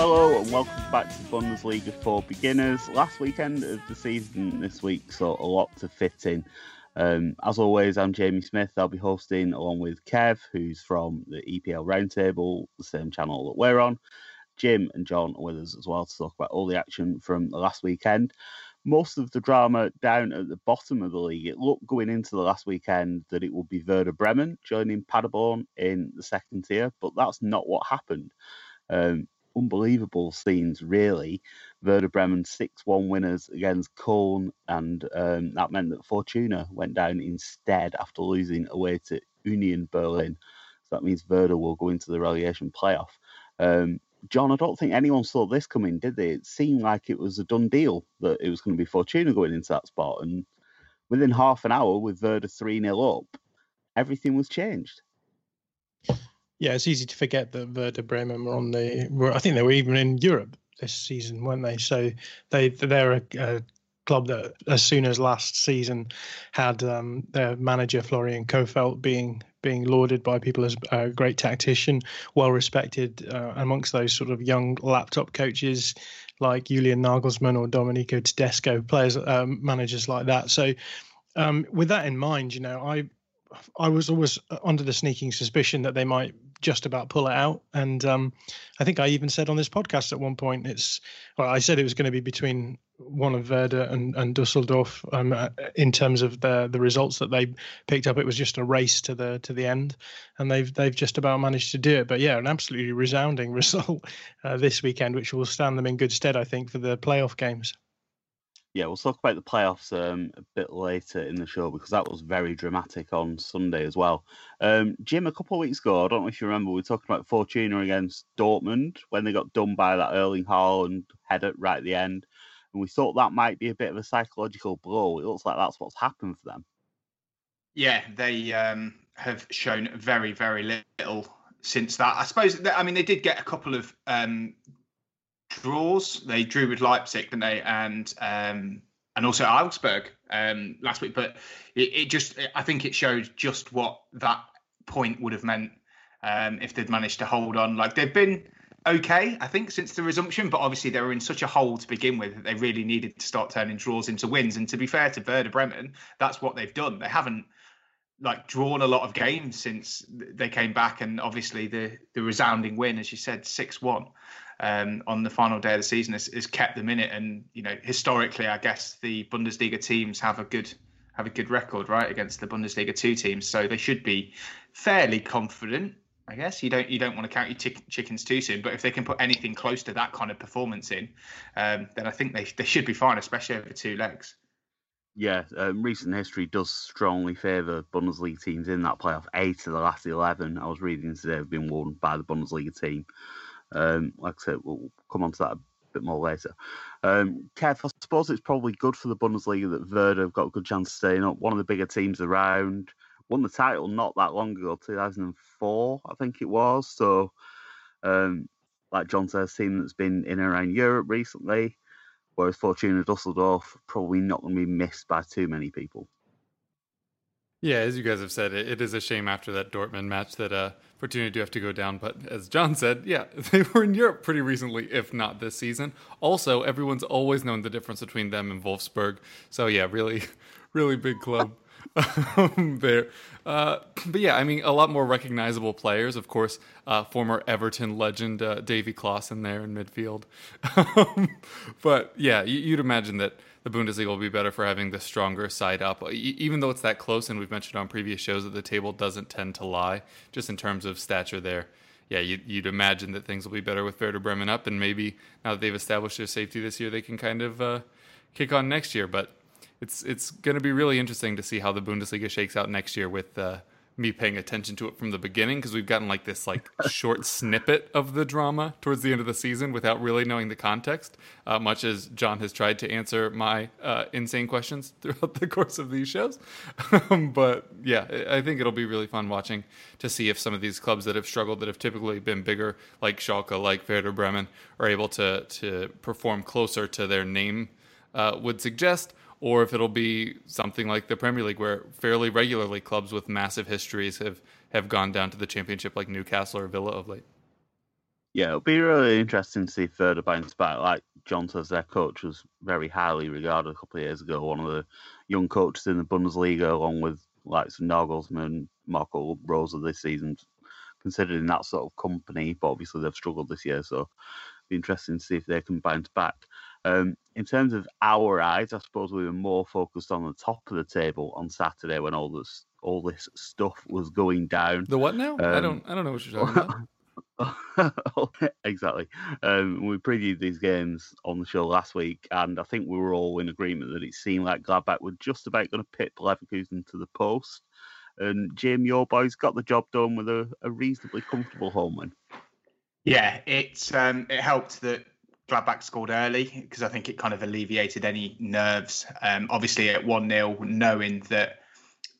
Hello and welcome back to Bundesliga for Beginners. Last weekend of the season this week, so a lot to fit in. Um, as always, I'm Jamie Smith. I'll be hosting along with Kev, who's from the EPL Roundtable, the same channel that we're on. Jim and John are with us as well to talk about all the action from the last weekend. Most of the drama down at the bottom of the league. It looked going into the last weekend that it would be Werder Bremen joining Paderborn in the second tier, but that's not what happened. Um, unbelievable scenes, really. Werder Bremen 6 1 winners against Köln, and um, that meant that Fortuna went down instead after losing away to Union Berlin. So that means Werder will go into the relegation playoff. Um, John, I don't think anyone saw this coming, did they? It seemed like it was a done deal that it was going to be Fortuna going into that spot. And within half an hour, with Werder 3 0 up, everything was changed. Yeah, it's easy to forget that Werder Bremen were on the. Were, I think they were even in Europe this season, weren't they? So they they're a, a club that, as soon as last season, had um, their manager Florian Kohfeldt being being lauded by people as a great tactician, well respected uh, amongst those sort of young laptop coaches like Julian Nagelsmann or Domenico Tedesco, players, um, managers like that. So, um, with that in mind, you know, I I was always under the sneaking suspicion that they might just about pull it out. And um, I think I even said on this podcast at one point, it's well, I said it was going to be between one of Werder and, and Dusseldorf um, uh, in terms of the the results that they picked up. It was just a race to the to the end, and they've they've just about managed to do it. But yeah, an absolutely resounding result uh, this weekend, which will stand them in good stead, I think, for the playoff games yeah, we'll talk about the playoffs um, a bit later in the show because that was very dramatic on Sunday as well. Um, Jim, a couple of weeks ago, I don't know if you remember, we were talking about Fortuna against Dortmund when they got done by that Erling Haaland header right at the end. And we thought that might be a bit of a psychological blow. It looks like that's what's happened for them. Yeah, they um, have shown very, very little since that. I suppose, I mean, they did get a couple of um, draws. They drew with Leipzig, didn't they? And um, and also Augsburg um, last week. But it, it, just, I think it showed just what that point would have meant um, if they'd managed to hold on. Like they've been okay, I think, since the resumption, but obviously they were in such a hole to begin with that they really needed to start turning draws into wins. And to be fair to Werder Bremen, that's what they've done. They haven't like drawn a lot of games since they came back, and obviously the the resounding win, as you said, six one um, on the final day of the season has, has kept them in it. And you know, historically, I guess the Bundesliga teams have a good have a good record, right, against the Bundesliga two teams. So they should be fairly confident. I guess you don't you don't want to count your t- chickens too soon, but if they can put anything close to that kind of performance in, um, then I think they they should be fine, especially over two legs. Yeah, um, recent history does strongly favour Bundesliga teams in that playoff. Eight of the last eleven, I was reading today, have been won by the Bundesliga team. Um, like I said, we'll come on to that a bit more later. Um, Kev, I suppose it's probably good for the Bundesliga that Werder have got a good chance of staying up. One of the bigger teams around. Won the title not that long ago, 2004, I think it was. So, um, like John says, team that's been in and around Europe recently. Whereas Fortuna Dusseldorf probably not going to be missed by too many people. Yeah, as you guys have said, it, it is a shame after that Dortmund match that uh, Fortuna do have to go down. But as John said, yeah, they were in Europe pretty recently, if not this season. Also, everyone's always known the difference between them and Wolfsburg. So yeah, really, really big club um, there. Uh, but yeah, I mean, a lot more recognizable players. Of course, uh, former Everton legend uh, Davy Klaassen there in midfield. but yeah, you'd imagine that the Bundesliga will be better for having the stronger side up, even though it's that close. And we've mentioned on previous shows that the table doesn't tend to lie, just in terms of stature there. yeah, you'd, you'd, imagine that things will be better with Werder Bremen up, and maybe now that they've established their safety this year, they can kind of uh, kick on next year. But it's it's going to be really interesting to see how the Bundesliga shakes out next year with uh, me paying attention to it from the beginning because we've gotten like this like short snippet of the drama towards the end of the season without really knowing the context. Uh, much as John has tried to answer my uh, insane questions throughout the course of these shows, but yeah, I think it'll be really fun watching to see if some of these clubs that have struggled, that have typically been bigger, like Schalke, like Werder Bremen, are able to to perform closer to their name uh, would suggest or if it'll be something like the Premier League, where fairly regularly clubs with massive histories have have gone down to the Championship, like Newcastle or Villa of late. Yeah, it'll be really interesting to see further bounce back. Like John says, their coach was very highly regarded a couple of years ago. One of the young coaches in the Bundesliga, along with like some Nagelsmann, Marco Rose this season, considered in that sort of company. But obviously they've struggled this year, so it'll be interesting to see if they can bounce back. Um, in terms of our eyes, I suppose we were more focused on the top of the table on Saturday when all this all this stuff was going down. The what now? Um, I don't I don't know what you're talking about. exactly. Um, we previewed these games on the show last week, and I think we were all in agreement that it seemed like Gladbach were just about going to pit Leverkusen to the post. And Jamie, your boys got the job done with a, a reasonably comfortable home win. Yeah, it's um, it helped that Gladbach scored early because I think it kind of alleviated any nerves. Um, obviously, at one 0 knowing that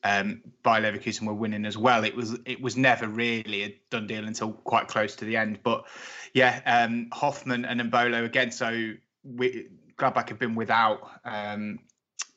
um, Bayer Leverkusen were winning as well, it was it was never really a done deal until quite close to the end. But yeah, um, Hofmann and Embolo again. So we, Gladbach have been without um,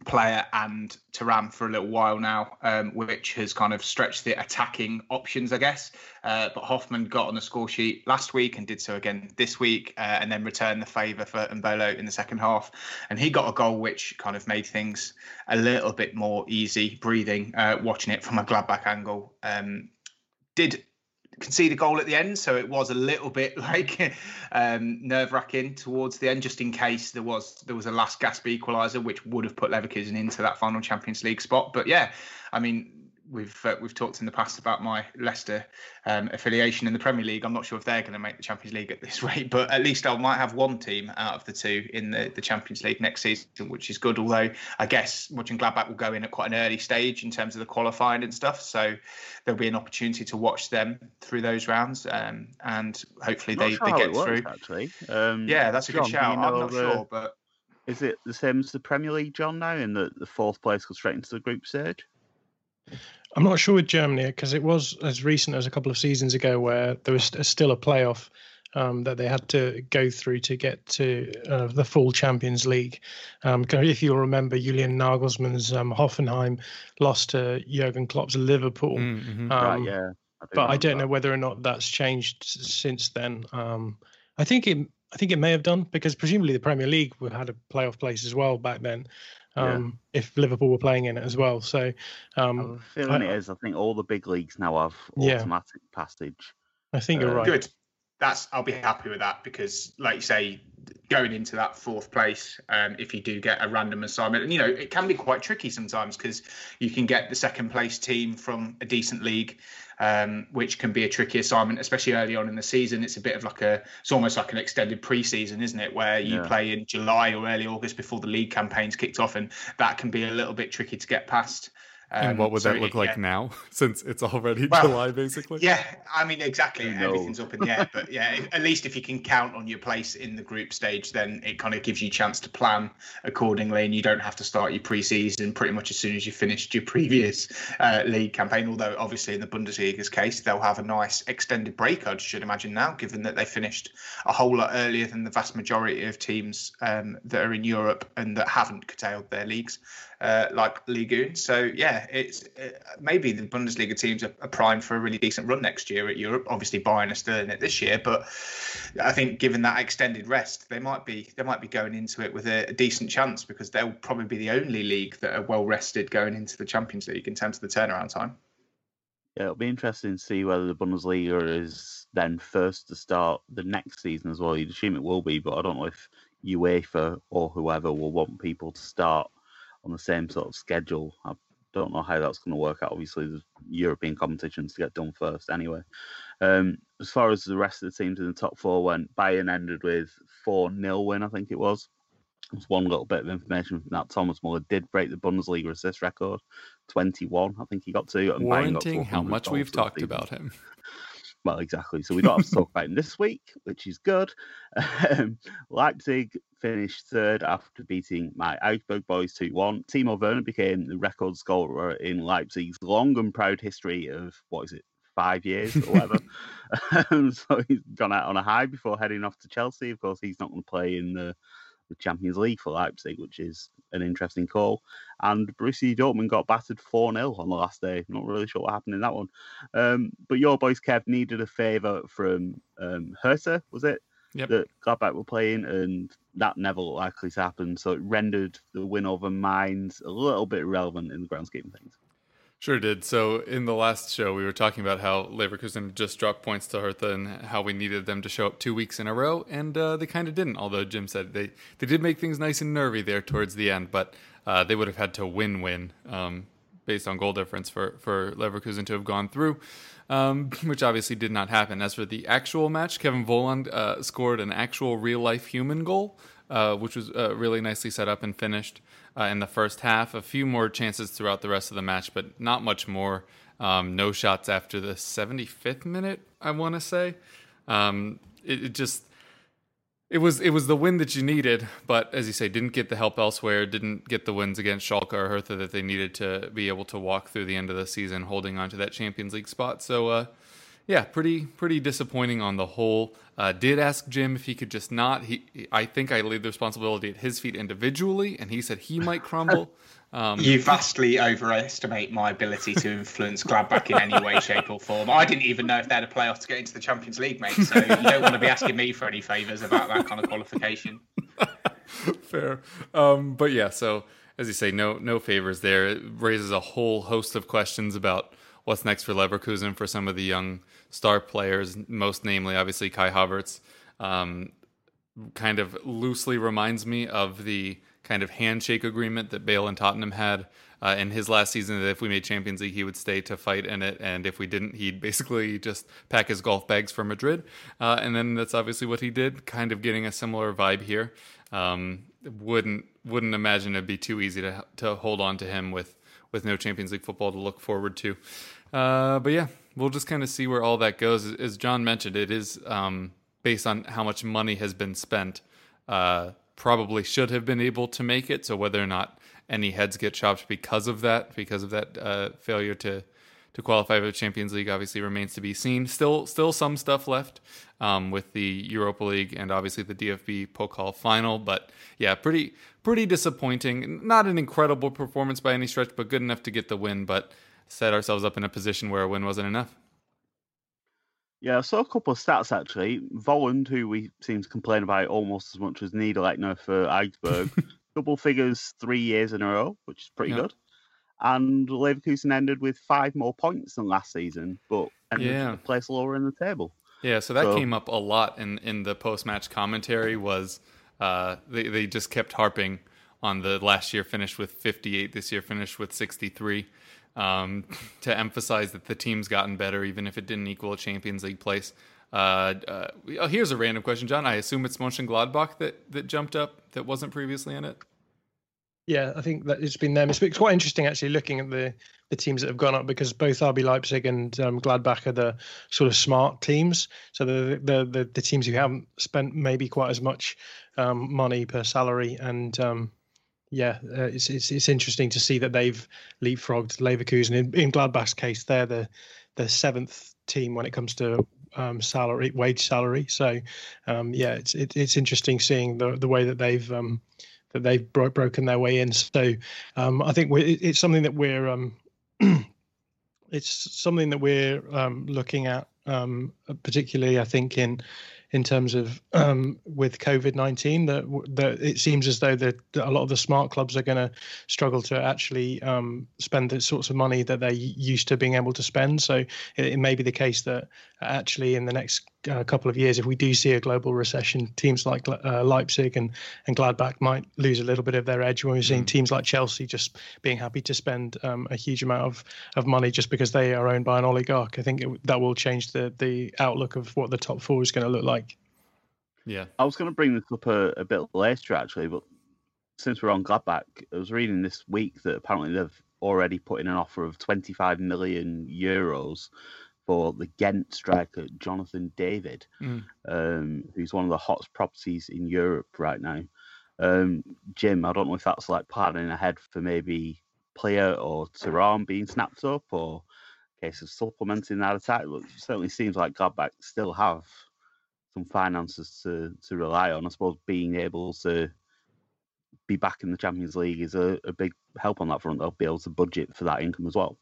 Pléa and Thuram for a little while now, um, which has kind of stretched the attacking options, I guess. Uh, but Hofmann got on the score sheet last week and did so again this week, uh, and then returned the favour for Embolo in the second half. And he got a goal which kind of made things a little bit more easy breathing, uh, watching it from a Gladbach angle. Um, did concede a goal at the end, so it was a little bit like um, nerve wracking towards the end, just in case there was there was a last gasp equaliser, which would have put Leverkusen into that final Champions League spot. But yeah, I mean, we've uh, we've talked in the past about my Leicester um, affiliation in the Premier League. I'm not sure if they're going to make the Champions League at this rate, but at least I might have one team out of the two in the, the Champions League next season, which is good. Although I guess watching Gladbach will go in at quite an early stage in terms of the qualifying and stuff, so there'll be an opportunity to watch them through those rounds, um, and hopefully they, sure they get works, through. Actually, um, yeah, that's a John, good shout. you know I'm not the, sure, but is it the same as the Premier League, John? Now, in that the fourth place goes straight into the group stage. I'm not sure with Germany because it was as recent as a couple of seasons ago where there was still a playoff um, that they had to go through to get to uh, the full Champions League. Um, if you'll remember, Julian Nagelsmann's um, Hoffenheim lost to Jurgen Klopp's Liverpool. Mm-hmm. right, Um, yeah. I but I don't remember know whether or not that's changed since then. Um, I think it. I think it may have done because presumably the Premier League would had a playoff place as well back then. Yeah. Um, If Liverpool were playing in it as well, so that. I um, have a feeling I- it is. I think all the big leagues now have Yeah. automatic passage. I think you're Uh, right. good. That's I'll be happy with that because, like you say, going into that fourth place, um, if you do get a random assignment, and you know it can be quite tricky sometimes because you can get the second place team from a decent league, um, which can be a tricky assignment, especially early on in the season. It's a bit of like a, it's almost like an extended pre-season, isn't it, where you Yeah. play in July or early August before the league campaign's kicked off, and that can be a little bit tricky to get past. And Um, what would so that look it- like yeah. now, since it's already Well, July, basically? Yeah, I mean exactly. Who knows? Everything's up in the air, but yeah, if- at least if you can count on your place in the group stage, then it kind of gives you a chance to plan accordingly, and you don't have to start your pre-season pretty much as soon as you finished your previous uh, league campaign. Although obviously in the Bundesliga's case, they'll have a nice extended break. I should imagine now, given that they finished a whole lot earlier than the vast majority of teams um, that are in Europe and that haven't curtailed their leagues uh, like Ligue 1. So yeah, it's uh, maybe the Bundesliga teams are, are primed for a really decent run next year at Europe. Obviously, Bayern are still in it this year, but I think given that extended rest, they might be they might be going into it with a, a decent chance because they'll probably be the only league that are well rested going into the Champions League in terms of the turnaround time. Yeah, it'll be interesting to see whether the Bundesliga is then first to start the next season as well. You'd assume it will be, but I don't know if UEFA or whoever will want people to start on the same sort of schedule. I don't know how that's going to work out. Obviously, there's European competitions to get done first anyway. Um, as far as the rest of the teams in the top four went, Bayern ended with 4 0 win, I think it was. Just one little bit of information from that. Thomas Muller did break the Bundesliga assist record, 21, I think he got to. And Warranting how much we've talked about him. Well, exactly. So we don't have to talk about him this week, which is good. Um, Leipzig finished third after beating my Augsburg boys 2 1. Timo Werner became the record scorer in Leipzig's long and proud history of, what is it, five years or whatever. um, so he's gone out on a high before heading off to Chelsea. Of course, he's not going to play in the, the Champions League for Leipzig, which is an interesting call. And Borussia Dortmund got battered 4 0 on the last day. Not really sure what happened in that one. Um, but your boys, Kev, needed a favour from um, Hertha, was it? Yep. That Gladbach were playing, and that never likely to happen. So it rendered the win over Mainz a little bit irrelevant in the grand scheme of things. Sure did. So in the last show, we were talking about how Leverkusen just dropped points to Hertha and how we needed them to show up two weeks in a row, and uh, they kind of didn't. Although Jim said they they did make things nice and nervy there towards the end, but uh, they would have had to win-win um, based on goal difference for for Leverkusen to have gone through, um, which obviously did not happen. As for the actual match, Kevin Volland uh, scored an actual real-life human goal, uh, which was uh, really nicely set up and finished uh, in the first half. A few more chances throughout the rest of the match, but not much more. Um, no shots after the 75th minute, I want to say. Um, it, it, just it was it was the win that you needed, but as you say, didn't get the help elsewhere. Didn't get the wins against Schalke or Hertha that they needed to be able to walk through the end of the season, holding on to that Champions League spot. So. Uh, yeah, pretty pretty disappointing on the whole. Uh, did ask Jim if he could just not. He, I think I laid the responsibility at his feet individually, and he said he might crumble. Um, you vastly overestimate my ability to influence Gladbach in any way, shape, or form. I didn't even know if they had a playoff to get into the Champions League, mate. So you don't want to be asking me for any favours about that kind of qualification. Fair, um, but yeah. So as you say, no no favors there. It raises a whole host of questions about what's next for Leverkusen for some of the young star players, most namely, obviously, Kai Havertz. Um, kind of loosely reminds me of the kind of handshake agreement that Bale and Tottenham had uh, in his last season that if we made Champions League, he would stay to fight in it, and if we didn't, he'd basically just pack his golf bags for Madrid. Uh, and then that's obviously what he did, kind of getting a similar vibe here. Um, wouldn't wouldn't imagine it'd be too easy to to hold on to him with with no Champions League football to look forward to. Uh, but yeah, we'll just kind of see where all that goes. As John mentioned, it is um, based on how much money has been spent. Uh, probably should have been able to make it. So whether or not any heads get chopped because of that, because of that uh, failure to to qualify for the Champions League, obviously remains to be seen. Still, still some stuff left um, with the Europa League and obviously the DFB Pokal final. But yeah, pretty pretty disappointing. Not an incredible performance by any stretch, but good enough to get the win. But set ourselves up in a position where a win wasn't enough. Yeah, I saw a couple of stats actually. Volland, who we seem to complain about almost as much as Niederlechner for Augsburg, double figures three years in a row, which is pretty good. And Leverkusen ended with five more points than last season, but ended yeah. a place lower in the table. Yeah, so that so, came up a lot in, in the post match commentary. Was uh, they they just kept harping on the last year finished with 58, this year finished with 63 um, to emphasize that the team's gotten better, even if it didn't equal a Champions League place. Uh, uh, oh, here's a random question, John. I assume it's Mönchengladbach that that jumped up that wasn't previously in it. Yeah, I think that it's been them. It's, it's quite interesting actually looking at the the teams that have gone up because both RB Leipzig and um, Gladbach are the sort of smart teams. So the the the, the teams who haven't spent maybe quite as much um, money per salary and um, yeah, uh, it's, it's it's interesting to see that they've leapfrogged Leverkusen. In, in Gladbach's case, they're the the seventh team when it comes to um, salary, wage salary. So, um, yeah, it's it, it's interesting seeing the the way that they've um, that they've bro- broken their way in. So, um, I think it's something that we're um, it's something that we're um, looking at, particularly I think in in terms of um, with COVID nineteen that that it seems as though that a lot of the smart clubs are going to struggle to actually um, spend the sorts of money that they're used to being able to spend. So it, it, may be the case that actually in the next uh, couple of years, if we do see a global recession, teams like uh, Leipzig and, and Gladbach might lose a little bit of their edge when we're seeing mm. teams like Chelsea just being happy to spend um, a huge amount of, of money just because they are owned by an oligarch. I think it, that will change the, the outlook of what the top four is going to look like. Yeah. I was going to bring this up a, a bit later, actually, but since we're on Gladbach, I was reading this week that apparently they've already put in an offer of 25 million euros for the Ghent striker Jonathan David, mm. um, who's one of the hottest properties in Europe right now. Um, Jim, I don't know if that's like planning ahead for maybe Pléa or Thuram being snapped up or case of supplementing that attack. But it certainly seems like Gladbach still have some finances to, to rely on. I suppose being able to be back in the Champions League is a, a big help on that front. They'll be able to budget for that income as well.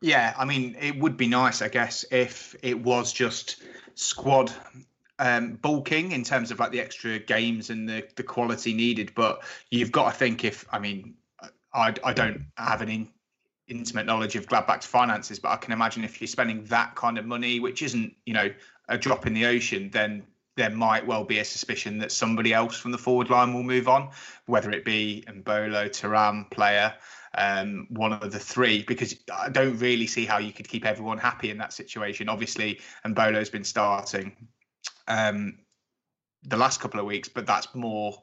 Yeah, I mean, it would be nice, I guess, if it was just squad um, bulking in terms of like the extra games and the, the quality needed. But you've got to think if, I mean, I, I don't have an in, intimate knowledge of Gladbach's finances, but I can imagine if you're spending that kind of money, which isn't, you know, a drop in the ocean, then there might well be a suspicion that somebody else from the forward line will move on, whether it be Embolo, Thuram, Pléa um, one of the three because I don't really see how you could keep everyone happy in that situation. Obviously, Embolo's been starting um, the last couple of weeks, but that's more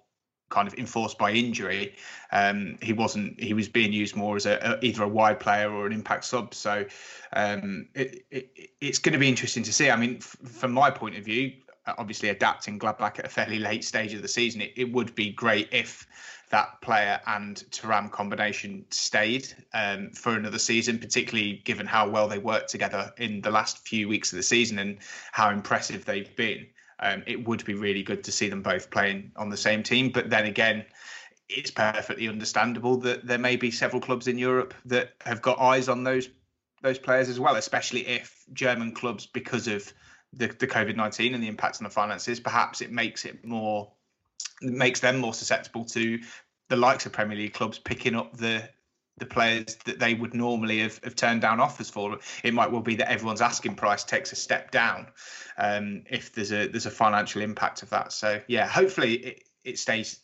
kind of enforced by injury. Um, he wasn't. He was being used more as a, a, either a wide player or an impact sub. So um, it, it, it's going to be interesting to see. I mean, f- from my point of view, obviously adapting Gladbach at a fairly late stage of the season, it, it would be great if that Pléa and Thuram combination stayed um, for another season, particularly given how well they worked together in the last few weeks of the season and how impressive they've been. Um, it would be really good to see them both playing on the same team. But then again, it's perfectly understandable that there may be several clubs in Europe that have got eyes on those those players as well, especially if German clubs, because of the, the COVID nineteen and the impact on the finances, perhaps it makes it more makes them more susceptible to the likes of Premier League clubs picking up the the players that they would normally have, have turned down offers for. It might well be that everyone's asking price takes a step down um, if there's a there's a financial impact of that. So yeah, hopefully it, it stays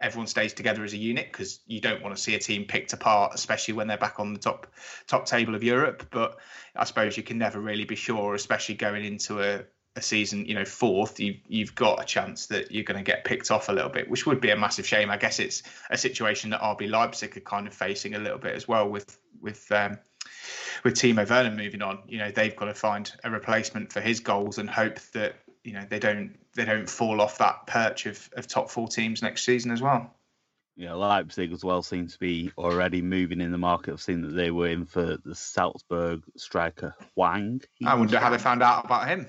everyone stays together as a unit because you don't want to see a team picked apart, especially when they're back on the top top table of Europe. But I suppose you can never really be sure, especially going into a, a season, you know, fourth, you, you've got a chance that you're going to get picked off a little bit, which would be a massive shame. I guess it's a situation that RB Leipzig are kind of facing a little bit as well with with um, with Timo Werner moving on. You know, they've got to find a replacement for his goals and hope that you know they don't they don't fall off that perch of, of top four teams next season as well. Yeah, Leipzig as well seem to be already moving in the market. I've seen that they were in for the Salzburg striker Hwang. I wonder how they found out about him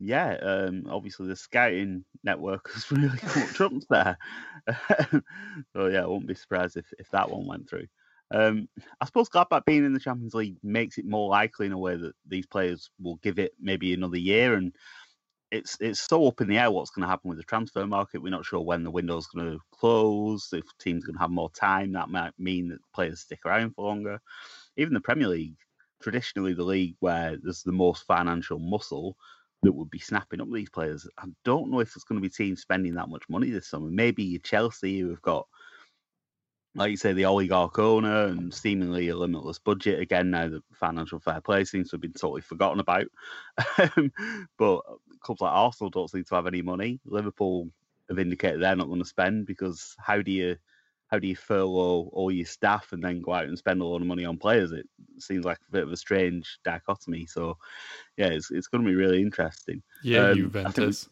yeah, um, obviously the scouting network has really caught trumps there. so yeah, I won't be surprised if, if that one went through. Um, I suppose Gladbach being in the Champions League makes it more likely in a way that these players will give it maybe another year, and it's it's so up in the air what's going to happen with the transfer market. We're not sure when the window's going to close. If teams going to have more time, that might mean that players stick around for longer. Even the Premier League, traditionally the league where there's the most financial muscle, that would be snapping up these players. I don't know if it's going to be teams spending that much money this summer. Maybe Chelsea, who have got, like you say, the oligarch owner and seemingly a limitless budget. Again, now the financial fair play seems to have been totally forgotten about. Um, but clubs like Arsenal don't seem to have any money. Liverpool have indicated they're not going to spend because how do you how do you furlough all your staff and then go out and spend a lot of money on players? It seems like a bit of a strange dichotomy. So, yeah, it's it's going to be really interesting. Yeah, um, Juventus.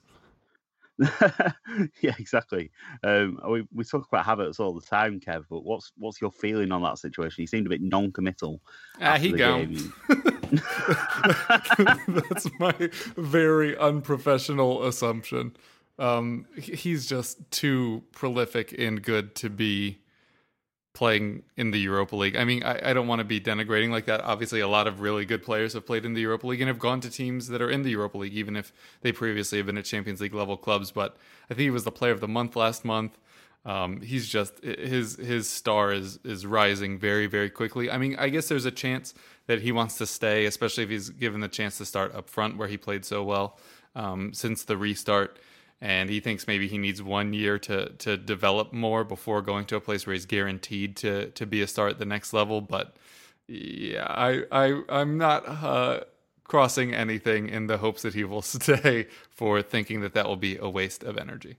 yeah, exactly. Um, we we talk about Havertz all the time, Kev. But what's what's your feeling on that situation? He seemed a bit non-committal. Ah, he go. That's my very unprofessional assumption. Um, he's just too prolific and good to be playing in the Europa League. I mean, I, I don't want to be denigrating like that. Obviously, a lot of really good players have played in the Europa League and have gone to teams that are in the Europa League, even if they previously have been at Champions League level clubs. But I think he was the player of the month last month. Um, he's just his his star is is rising very very quickly. I mean, I guess there's a chance that he wants to stay, especially if he's given the chance to start up front where he played so well. um, since the restart, and he thinks maybe he needs one year to to develop more before going to a place where he's guaranteed to to be a star at the next level. But yeah, I I I'm not. Uh, crossing anything in the hopes that he will stay for thinking that that will be a waste of energy.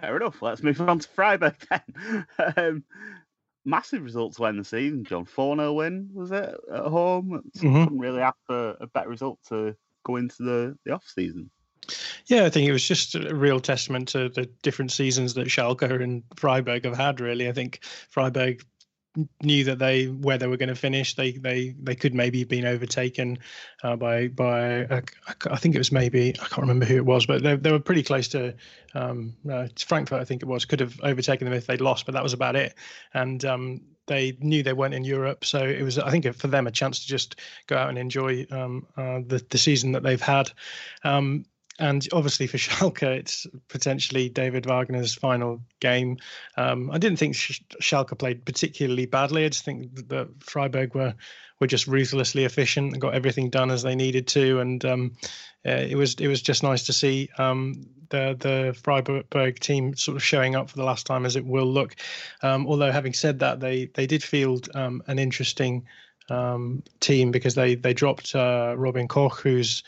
Fair enough. Let's move on to Freiburg then. um, massive results to end the season, John. 4 0 win, was it, at home? Mhm. Couldn't really ask for a better result to go into the, the off season. Yeah, I think it was just a real testament to the different seasons that Schalke and Freiburg have had. Really, I think Freiburg knew that they where they were going to finish. They they they could maybe have been overtaken uh, by by uh, I think it was maybe I can't remember who it was, but they, they were pretty close to um, uh, Frankfurt. I think it was could have overtaken them if they'd lost, but that was about it. And um, they knew they weren't in Europe, so it was I think for them a chance to just go out and enjoy um, uh, the the season that they've had. Um, and obviously for Schalke, it's potentially David Wagner's final game. Um, I didn't think Sch- Schalke played particularly badly. I just think that Freiburg were were just ruthlessly efficient and got everything done as they needed to, and um, uh, it was it was just nice to see um, the the Freiburg team sort of showing up for the last time as it will look. Um, although having said that, they they did field um, an interesting um, team because they they dropped uh, Robin Koch, who's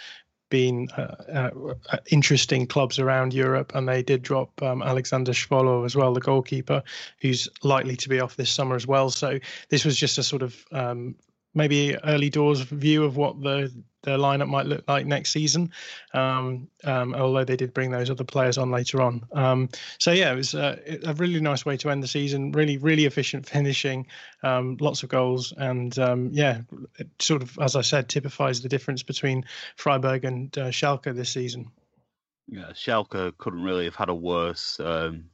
been uh, uh, interesting clubs around Europe, and they did drop um, Alexander Schwolo as well, the goalkeeper, who's likely to be off this summer as well. So this was just a sort of um, maybe early doors view of what the the lineup might look like next season. Um, um, although they did bring those other players on later on. Um, so yeah, it was a really nice way to end the season. Really, really efficient finishing, um, lots of goals, and um, yeah, it sort of as I said, typifies the difference between Freiburg and uh, Schalke this season. Yeah, Schalke couldn't really have had a worse um,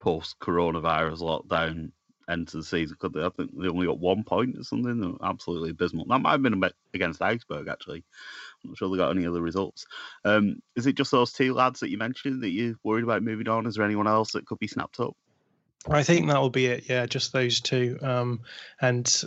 post coronavirus lockdown end the season, could they? I think they only got one point or something. Absolutely abysmal. That might have been against Augsburg, actually. I'm not sure they got any other results. Um, is it just those two lads that you mentioned that you're worried about moving on? Is there anyone else that could be snapped up? I think that will be it. Yeah, just those two. Um, and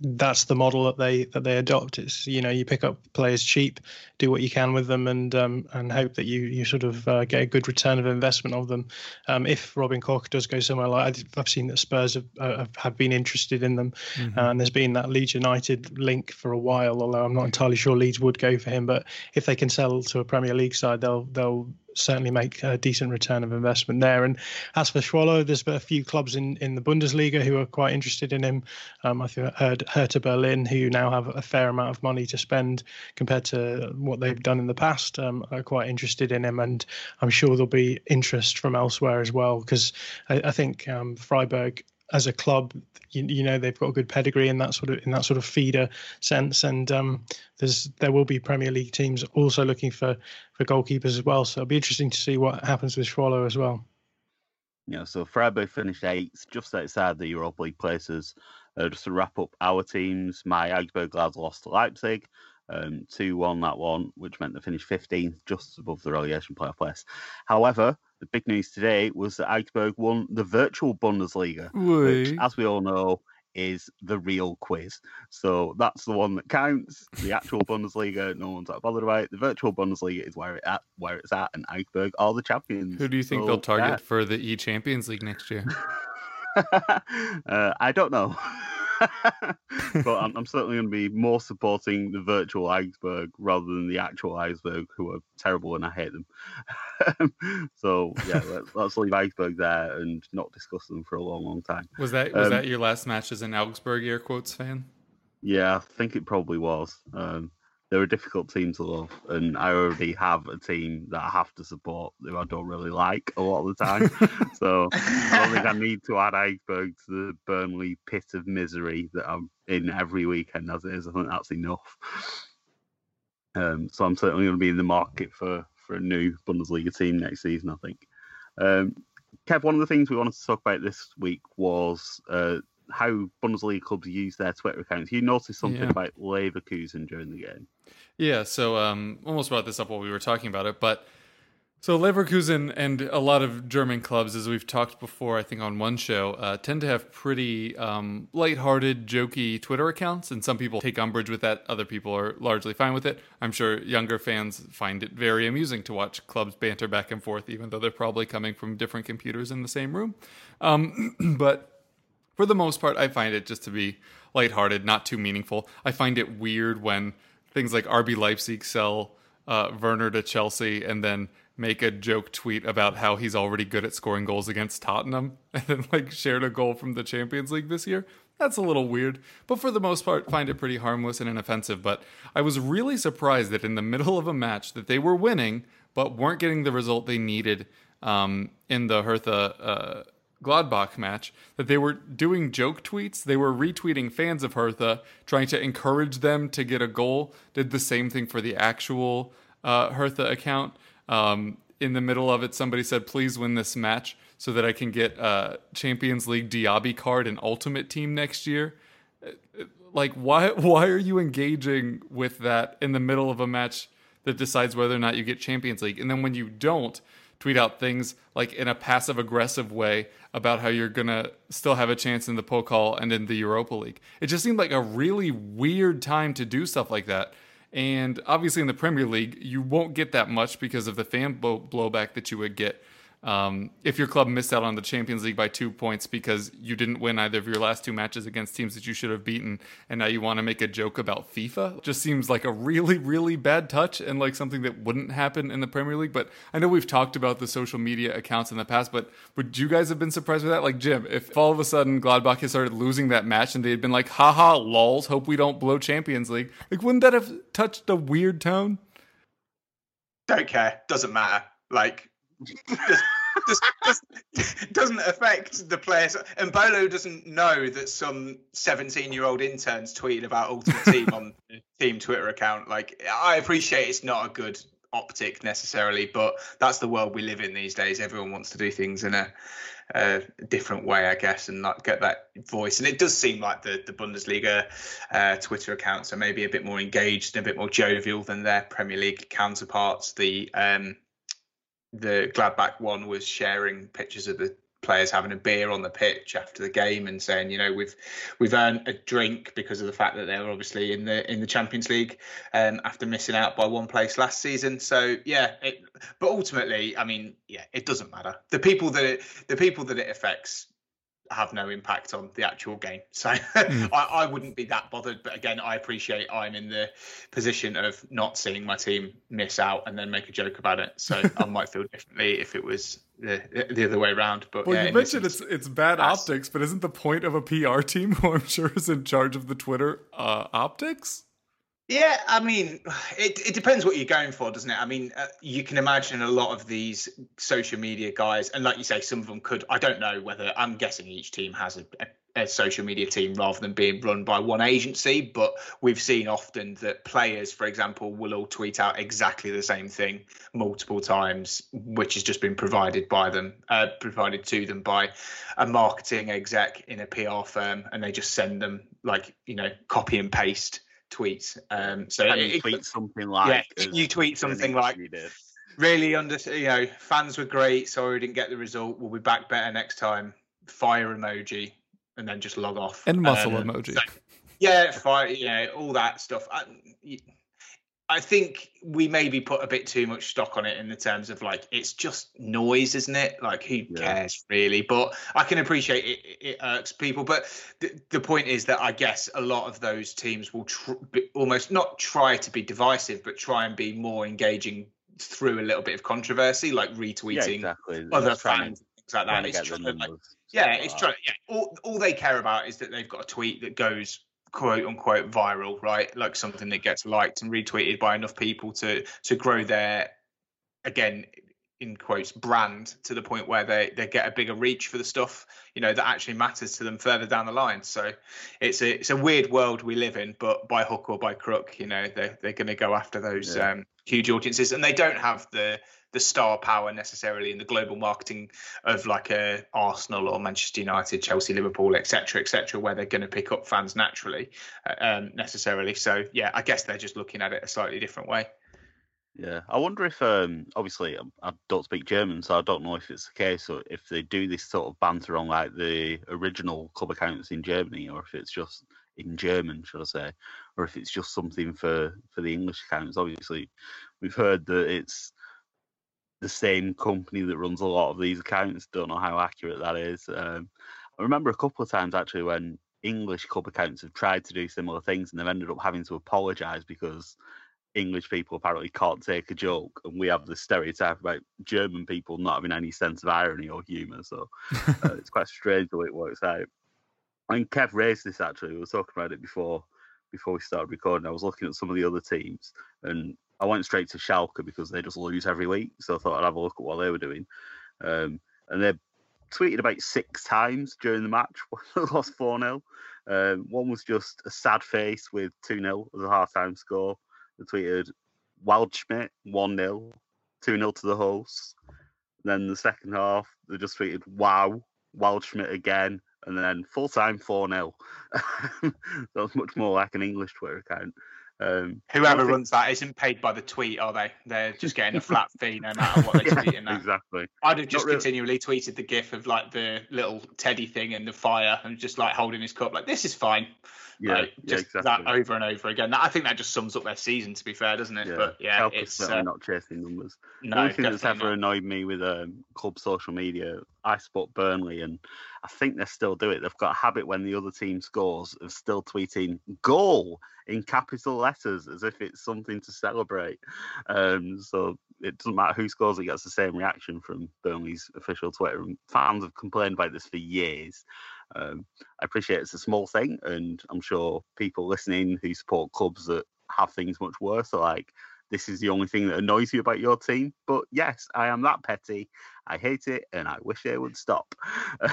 that's the model that they that they adopt. It's you know you pick up players cheap, do what you can with them, and um, and hope that you you sort of uh, get a good return of investment of them. Um, if Robin Koch does go somewhere like I've seen that Spurs have uh, have been interested in them, mm-hmm. and there's been that Leeds United link for a while. Although I'm not entirely sure Leeds would go for him, but if they can sell to a Premier League side, they'll they'll certainly make a decent return of investment there. And as for Schwolo, there's a few clubs in, in the Bundesliga who are quite interested in him. Um, I think I heard Hertha Berlin, who now have a fair amount of money to spend compared to what they've done in the past, um, are quite interested in him. And I'm sure there'll be interest from elsewhere as well, because I, I think um, Freiburg as a club, you, you, know they've got a good pedigree in that sort of in that sort of feeder sense, and um, there's there will be Premier League teams also looking for for goalkeepers as well. So it'll be interesting to see what happens with Schwolo as well. Yeah, so Freiburg finished eighth, just outside the Europa League places. Uh, just to wrap up our teams, my Augsburg lads lost to Leipzig. Um, 2 1 that one, which meant they finished 15th, just above the relegation playoff place. However, the big news today was that Augsburg won the virtual Bundesliga, which, as we all know, is the real quiz. So that's the one that counts. The actual Bundesliga, no one's that bothered about it. The virtual Bundesliga is where it at, where it's at, and Augsburg are the champions. Who do you think so, they'll target yeah. for the E Champions League next year? uh, I don't know. but I'm, I'm certainly going to be more supporting the virtual Augsburg rather than the actual Augsburg, who are terrible and I hate them. so yeah, let's, let's leave Augsburg there and not discuss them for a long, long time. Was that was um, that your last match as an Augsburg air quotes fan? Yeah, I think it probably was. Um, they're a difficult team to love, and I already have a team that I have to support who I don't really like a lot of the time. so I don't think I need to add Augsburg to the Burnley pit of misery that I'm in every weekend as it is. I think that's enough. Um, so I'm certainly going to be in the market for for a new Bundesliga team next season. I think. Um, Kev, one of the things we wanted to talk about this week was uh, how Bundesliga clubs use their Twitter accounts. You noticed something yeah. about Leverkusen during the game. Yeah, so um, almost brought this up while we were talking about it, but so Leverkusen and a lot of German clubs, as we've talked before, I think on one show, uh, tend to have pretty um, lighthearted, jokey Twitter accounts, and some people take umbrage with that. Other people are largely fine with it. I'm sure younger fans find it very amusing to watch clubs banter back and forth, even though they're probably coming from different computers in the same room. Um, but for the most part, I find it just to be lighthearted, not too meaningful. I find it weird when things like RB Leipzig sell uh, Werner to Chelsea and then make a joke tweet about how he's already good at scoring goals against Tottenham and then like shared a goal from the Champions League this year. That's a little weird, but for the most part, find it pretty harmless and inoffensive. But I was really surprised that in the middle of a match that they were winning but weren't getting the result they needed um, in the Hertha uh, Gladbach match that they were doing joke tweets. They were retweeting fans of Hertha, trying to encourage them to get a goal. Did the same thing for the actual uh, Hertha account. Um, in the middle of it, somebody said, "Please win this match so that I can get a Champions League Diaby card and Ultimate Team next year." Like, why? Why are you engaging with that in the middle of a match that decides whether or not you get Champions League? And then when you don't, tweet out things like in a passive aggressive way about how you're gonna still have a chance in the Pokal and in the Europa League. It just seemed like a really weird time to do stuff like that. And obviously, in the Premier League, you won't get that much because of the fan blowback that you would get um, if your club missed out on the Champions League by two points because you didn't win either of your last two matches against teams that you should have beaten, and now you want to make a joke about FIFA, just seems like a really, really bad touch and like something that wouldn't happen in the Premier League. But I know we've talked about the social media accounts in the past, but would you guys have been surprised with that? Like, Jim, if all of a sudden Gladbach had started losing that match and they had been like, haha, lols, hope we don't blow Champions League, like, wouldn't that have touched a weird tone? Don't care. Doesn't matter. Like, doesn't affect the players. Embolo doesn't know that some 17 year old interns tweeted about Ultimate Team on team Twitter account. Like, I appreciate it's not a good optic necessarily, but that's the world we live in these days. Everyone wants to do things in a, a different way, I guess, and not get that voice. And it does seem like the the Bundesliga uh, Twitter accounts are maybe a bit more engaged and a bit more jovial than their Premier League counterparts. The um, the Gladbach one was sharing pictures of the players having a beer on the pitch after the game and saying, you know, we've we've earned a drink because of the fact that they were obviously in the in the Champions League um, after missing out by one place last season. So yeah, it, but ultimately, I mean, yeah, it doesn't matter. The people that it, the people that it affects have no impact on the actual game. So mm. I, I, wouldn't be that bothered. But again, I appreciate I'm in the position of not seeing my team miss out and then make a joke about it. So I might feel differently if it was the, the other way around. But well, yeah, you mentioned it's it's bad optics, but isn't the point of a PR team who I'm sure is in charge of the Twitter uh, optics? Yeah, I mean, it, it depends what you're going for, doesn't it? I mean, uh, you can imagine a lot of these social media guys, and like you say, some of them could. I don't know whether I'm guessing each team has a, a, a social media team rather than being run by one agency, but we've seen often that players, for example, will all tweet out exactly the same thing multiple times, which has just been provided by them, uh, provided to them by a marketing exec in a PR firm, and they just send them like you know copy and paste tweets. Um, so and you tweet something like yeah, you tweet something like really under you know fans were great. Sorry we didn't get the result. We'll be back better next time. Fire emoji and then just log off and muscle um, emoji. So, yeah, fire. Yeah, all that stuff. I, I think we maybe put a bit too much stock on it in the terms of like it's just noise, isn't it? Like who Yeah. cares really? But I can appreciate it. It irks people, but the, the point is that I guess a lot of those teams will tr- almost not try to be divisive, but try and be more engaging through a little bit of controversy, like Yeah, retweeting exactly. other fans, things like that. It's trying like, yeah, it's trying. Yeah, all, all they care about is that they've got a tweet that goes quote unquote viral, right? Like something that gets liked and retweeted by enough people to to grow their again in quotes brand to the point where they they get a bigger reach for the stuff you know that actually matters to them further down the line so it's a it's a weird world we live in but by hook or by crook you know they're, they're going to go after those Yeah. um huge audiences and they don't have the the star power necessarily in the global marketing of like a Arsenal or Manchester United, Chelsea, Liverpool, etc., etc., where they're going to pick up fans naturally, uh, um, necessarily. So yeah, I guess they're just looking at it a slightly different way. Yeah, I wonder if um, obviously um, I don't speak German, so I don't know if it's the case or if they do this sort of banter on like the original club accounts in Germany, or if it's just in German, should I say, or if it's just something for for the English accounts. Obviously, we've heard that it's the same company that runs a lot of these accounts. Don't know how accurate that is. Um, I remember a couple of times actually when English club accounts have tried to do similar things and they've ended up having to apologise because English people apparently can't take a joke, and we have the stereotype about German people not having any sense of irony or humour. So uh, it's quite strange the way it works out. I mean, Kev raised this actually. We were talking about it before before we started recording. I was looking at some of the other teams, and I went straight to Schalke because they just lose every week. So I thought I'd have a look at what they were doing. Um, and they tweeted about six times during the match. Lost 4 0. Um, one was just a sad face with 2 0 as a half time score. They tweeted Waldschmidt 1 0, 2 0 to the hosts. Then the second half, they just tweeted wow, Waldschmidt again. And then full time 4 0. that was much more like an English Twitter account. Um, Whoever think- runs that isn't paid by the tweet, are they? They're just getting a flat fee no matter what they're tweeting. Now. exactly. I'd have just really- continually tweeted the gif of like the little teddy thing and the fire and just like holding his cup, like this is fine. Yeah, Like, yeah, just exactly. that over and over again. That, I think that just sums up their season, to be fair, doesn't it? Yeah, But yeah, Schalke's it's certainly uh, not chasing numbers. no, the only thing that's ever not. annoyed me with um, club social media, I support Burnley, and I think they still do it. They've got a habit when the other team scores of still tweeting "goal" in capital letters as if it's something to celebrate. Um, so it doesn't matter who scores; it gets the same reaction from Burnley's official Twitter. And fans have complained about this for years. Um, I appreciate it's a small thing, and I'm sure people listening who support clubs that have things much worse are like, this is the only thing that annoys you about your team. But yes, I am that petty. I hate it, and I wish they would stop.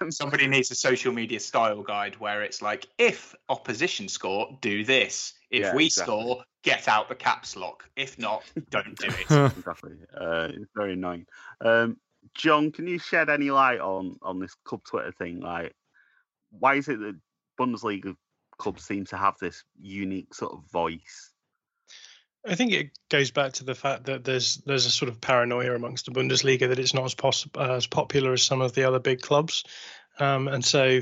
Um, Somebody needs a social media style guide where it's like, if opposition score, do this. If Yeah, we exactly. score, get out the caps lock. If not, don't do it. exactly. Uh, it's very annoying. Um, John, can you shed any light on on this club Twitter thing? Like, why is it that Bundesliga clubs seem to have this unique sort of voice? I think it goes back to the fact that there's there's a sort of paranoia amongst the Bundesliga that it's not as poss- uh, as popular as some of the other big clubs, um, and so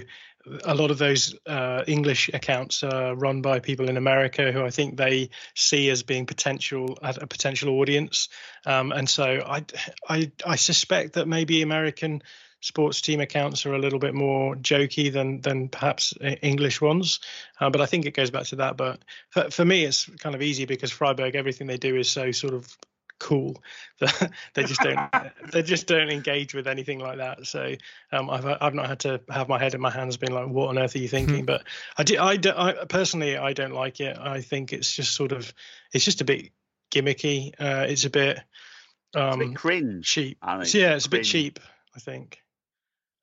a lot of those uh, English accounts are run by people in America who I think they see as being potential a potential audience, um, and so I, I I suspect that maybe American sports team accounts are a little bit more jokey than than perhaps English ones, uh, but I think it goes back to that. But for, for me, it's kind of easy because Freiburg, everything they do is so sort of cool that they just don't they just don't engage with anything like that. So um, I've I've not had to have my head in my hands, being like, "What on earth are you thinking?" but I do, I, do, I personally I don't like it. I think it's just sort of it's just a bit gimmicky. Uh, it's a bit It's a um, bit cringe. cheap. I think. So, yeah, it's a bit cheap, I think.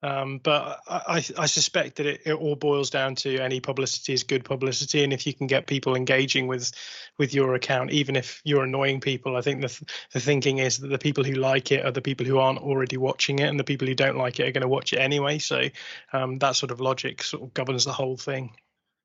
Um, but I, I, I suspect that it, it all boils down to any publicity is good publicity, and if you can get people engaging with with your account, even if you're annoying people, I think the th- the thinking is that the people who like it are the people who aren't already watching it, and the people who don't like it are going to watch it anyway. So um, that sort of logic sort of governs the whole thing.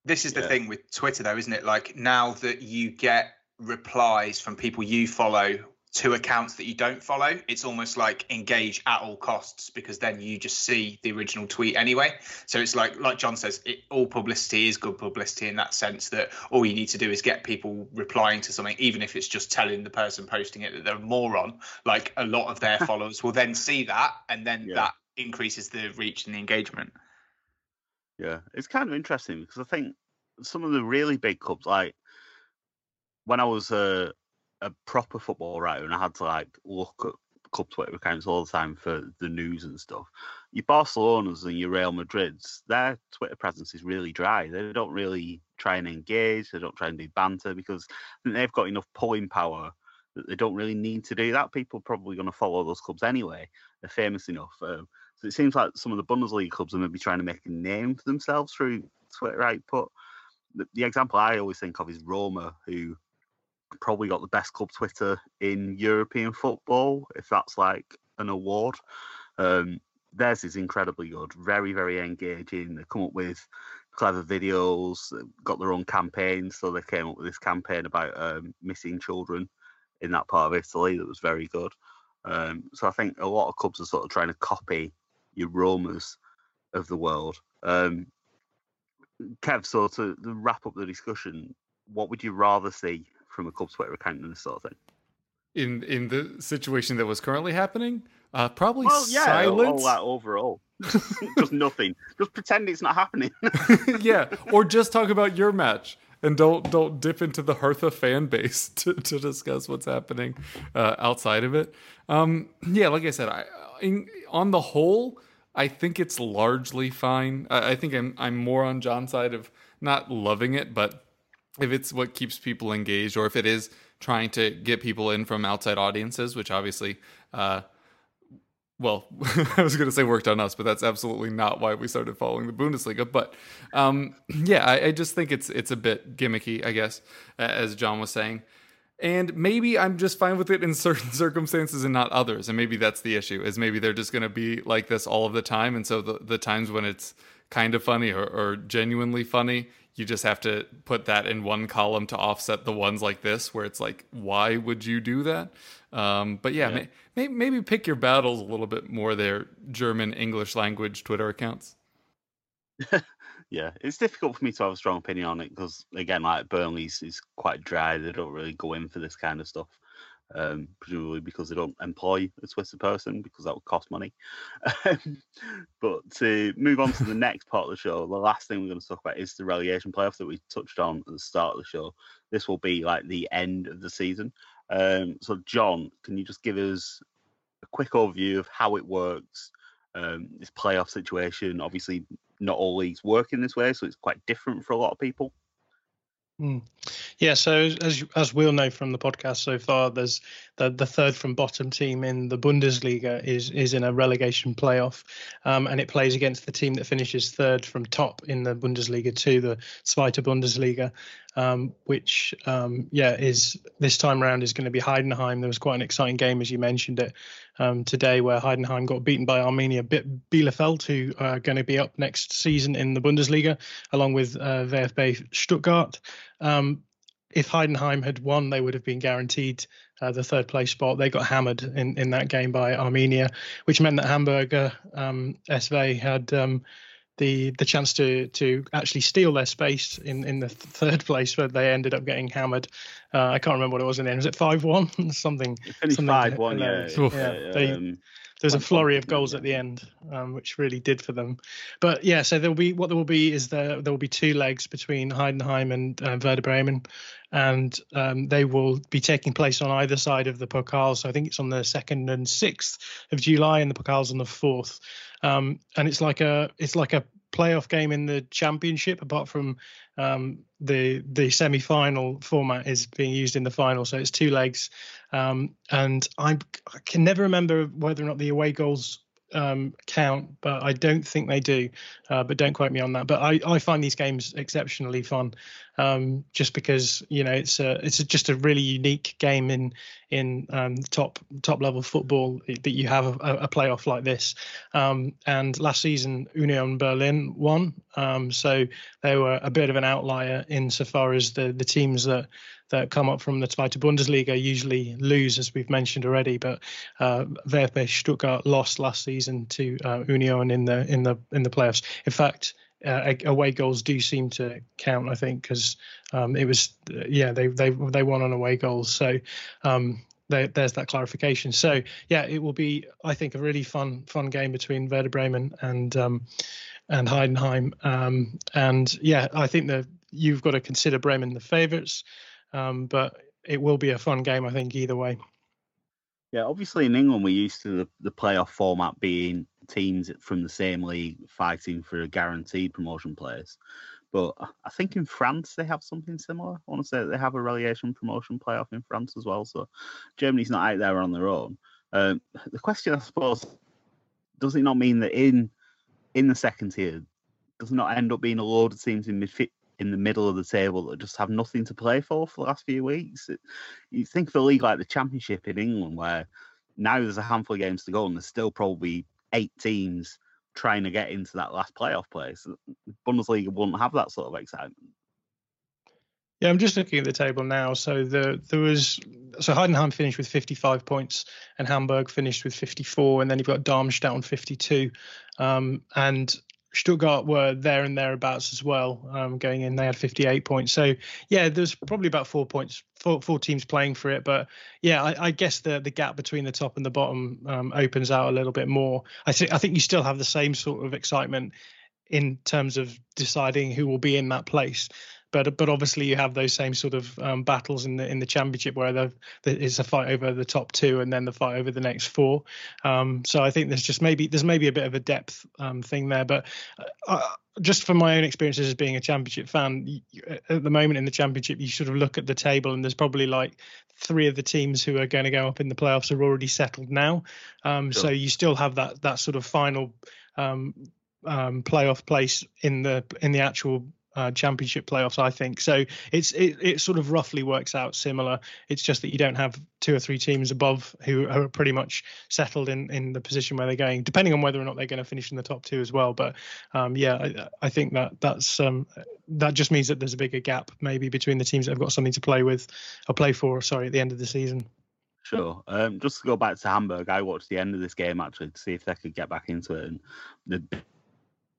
This is the Yeah. thing with Twitter, though, isn't it? Like now that you get replies from people you follow to accounts that you don't follow. It's almost like engage at all costs because then you just see the original tweet anyway. So it's like like John says, it, all publicity is good publicity in that sense that all you need to do is get people replying to something, even if it's just telling the person posting it that they're a moron. Like a lot of their followers will then see that, and then yeah. that increases the reach and the engagement. Yeah, it's kind of interesting because I think some of the really big clubs, like when I was a, a proper football writer and I had to like look at club Twitter accounts all the time for the news and stuff. Your Barcelona's and your Real Madrid's, their Twitter presence is really dry. They don't really try and engage. They don't try and do banter because they've got enough pulling power that they don't really need to do that. People are probably going to follow those clubs anyway. They're famous enough. Um, so it seems like some of the Bundesliga clubs are maybe trying to make a name for themselves through Twitter output. The, the example I always think of is Roma, who probably got the best club Twitter in European football, if that's like an award. Um, theirs is incredibly good, very, very engaging. They come up with clever videos, got their own campaigns. So they came up with this campaign about um, missing children in that part of Italy that was very good. Um, so I think a lot of clubs are sort of trying to copy your Romas of the world. Um, Kev, so to wrap up the discussion, what would you rather see from a club Twitter account and this sort of thing? In in the situation that was currently happening, uh, probably well, yeah, silence. All that overall, just nothing. Just pretend it's not happening. yeah, or just talk about your match and don't don't dip into the Hertha fan base to, to discuss what's happening uh, outside of it. Um, yeah, like I said, I in, on the whole, I think it's largely fine. I, I think I'm I'm more on John's side of not loving it, but if it's what keeps people engaged, or if it is trying to get people in from outside audiences, which obviously, uh, well, I was going to say worked on us, but that's absolutely not why we started following the Bundesliga. But um, yeah, I, I, just think it's it's a bit gimmicky, I guess, as John was saying. And maybe I'm just fine with it in certain circumstances and not others. And maybe that's the issue is maybe they're just going to be like this all of the time. And so the, the times when it's kind of funny or, or genuinely funny, you just have to put that in one column to offset the ones like this where it's like, why would you do that? Um, but yeah, yeah. May, may, maybe pick your battles a little bit more there, German, English language Twitter accounts. yeah, it's difficult for me to have a strong opinion on it because again, like Burnley's is quite dry. They don't really go in for this kind of stuff. Um, presumably because they don't employ a Twitter person because that would cost money. but to move on to the next part of the show, the last thing we're going to talk about is the relegation playoff that we touched on at the start of the show. This will be like the end of the season. Um, so, John, can you just give us a quick overview of how it works? Um, this playoff situation, obviously, not all leagues work in this way, so it's quite different for a lot of people. Mm. Yeah, so as as we all know from the podcast so far, there's the, the third from bottom team in the Bundesliga is is in a relegation playoff, um, and it plays against the team that finishes third from top in the Bundesliga two, the Zweite Bundesliga, um, which um, yeah is this time around is going to be Heidenheim. There was quite an exciting game as you mentioned it um, today, where Heidenheim got beaten by Arminia Bielefeld, who are going to be up next season in the Bundesliga, along with uh, VfB Stuttgart. Um, if Heidenheim had won, they would have been guaranteed uh, the third place spot. They got hammered in, in that game by Arminia, which meant that Hamburger um, SV had um, the the chance to to actually steal their space in in the third place, where they ended up getting hammered. Uh, I can't remember what it was in the end. Was it five one? something. something five one. Yeah. yeah, yeah. They, um, there's a flurry of goals at the end, um, which really did for them. But yeah, so there will be what there will be is there there will be two legs between Heidenheim and uh, Werder Bremen, and um, they will be taking place on either side of the Pokal. So I think it's on the second and sixth of July, and the Pokal's on the fourth. Um, and it's like a it's like a playoff game in the championship, apart from um, the the semi final format is being used in the final. So it's two legs, um, and I, I can never remember whether or not the away goals um, count, but I don't think they do. Uh, but don't quote me on that. But I, I find these games exceptionally fun, um, just because you know it's a it's a, just a really unique game in in um, top top level football that you have a, a playoff like this. Um, and last season, Union Berlin won, um, so they were a bit of an outlier insofar as the the teams that that come up from the Zweite Bundesliga usually lose, as we've mentioned already. But uh, VfB Stuttgart lost last season to uh, Union in the in the in the playoffs. In fact. Uh, away goals do seem to count, I think, because um, it was, yeah, they they they won on away goals. So um, there, there's that clarification. So yeah, it will be, I think, a really fun fun game between Werder Bremen and um, and Heidenheim. Um, and yeah, I think that you've got to consider Bremen the favourites, um, but it will be a fun game, I think, either way. Yeah, obviously in England we're used to the, the playoff format being teams from the same league fighting for a guaranteed promotion place. But I think in France they have something similar. I want to say they have a relegation promotion playoff in France as well. So Germany's not out there on their own. Um, the question, I suppose, does it not mean that in in the second tier does not end up being a load of teams in midfield in the middle of the table that just have nothing to play for for the last few weeks. It, you think of a league like the Championship in England, where now there's a handful of games to go, and there's still probably eight teams trying to get into that last playoff place. Bundesliga wouldn't have that sort of excitement. Yeah, I'm just looking at the table now. So the there was so Heidenheim finished with 55 points and Hamburg finished with 54, and then you've got Darmstadt on 52, um, and Stuttgart were there and thereabouts as well um, going in. They had 58 points. So yeah, there's probably about four points, four, four teams playing for it. But yeah, I, I, guess the the gap between the top and the bottom um, opens out a little bit more. I think I think you still have the same sort of excitement in terms of deciding who will be in that place but but obviously you have those same sort of um, battles in the in the championship where the, the, it's a fight over the top two and then the fight over the next four. Um, so I think there's just maybe there's maybe a bit of a depth um, thing there, but. Uh, just from my own experiences as being a championship fan, at the moment in the championship, you sort of look at the table and there's probably like three of the teams who are going to go up in the playoffs are already settled now. Um, sure. So you still have that that sort of final um, um, playoff place in the in the actual uh, championship playoffs. I think so. It's it, it sort of roughly works out similar. It's just that you don't have two or three teams above who are pretty much settled in in the position where they're going, depending on whether or not they're going to finish in the top two as well. But um, yeah, I, I, think that that's um, that just means that there's a bigger gap maybe between the teams that have got something to play with or play for. Sorry, at the end of the season. Sure. Um, just to go back to Hamburg, I watched the end of this game actually to see if they could get back into it, and the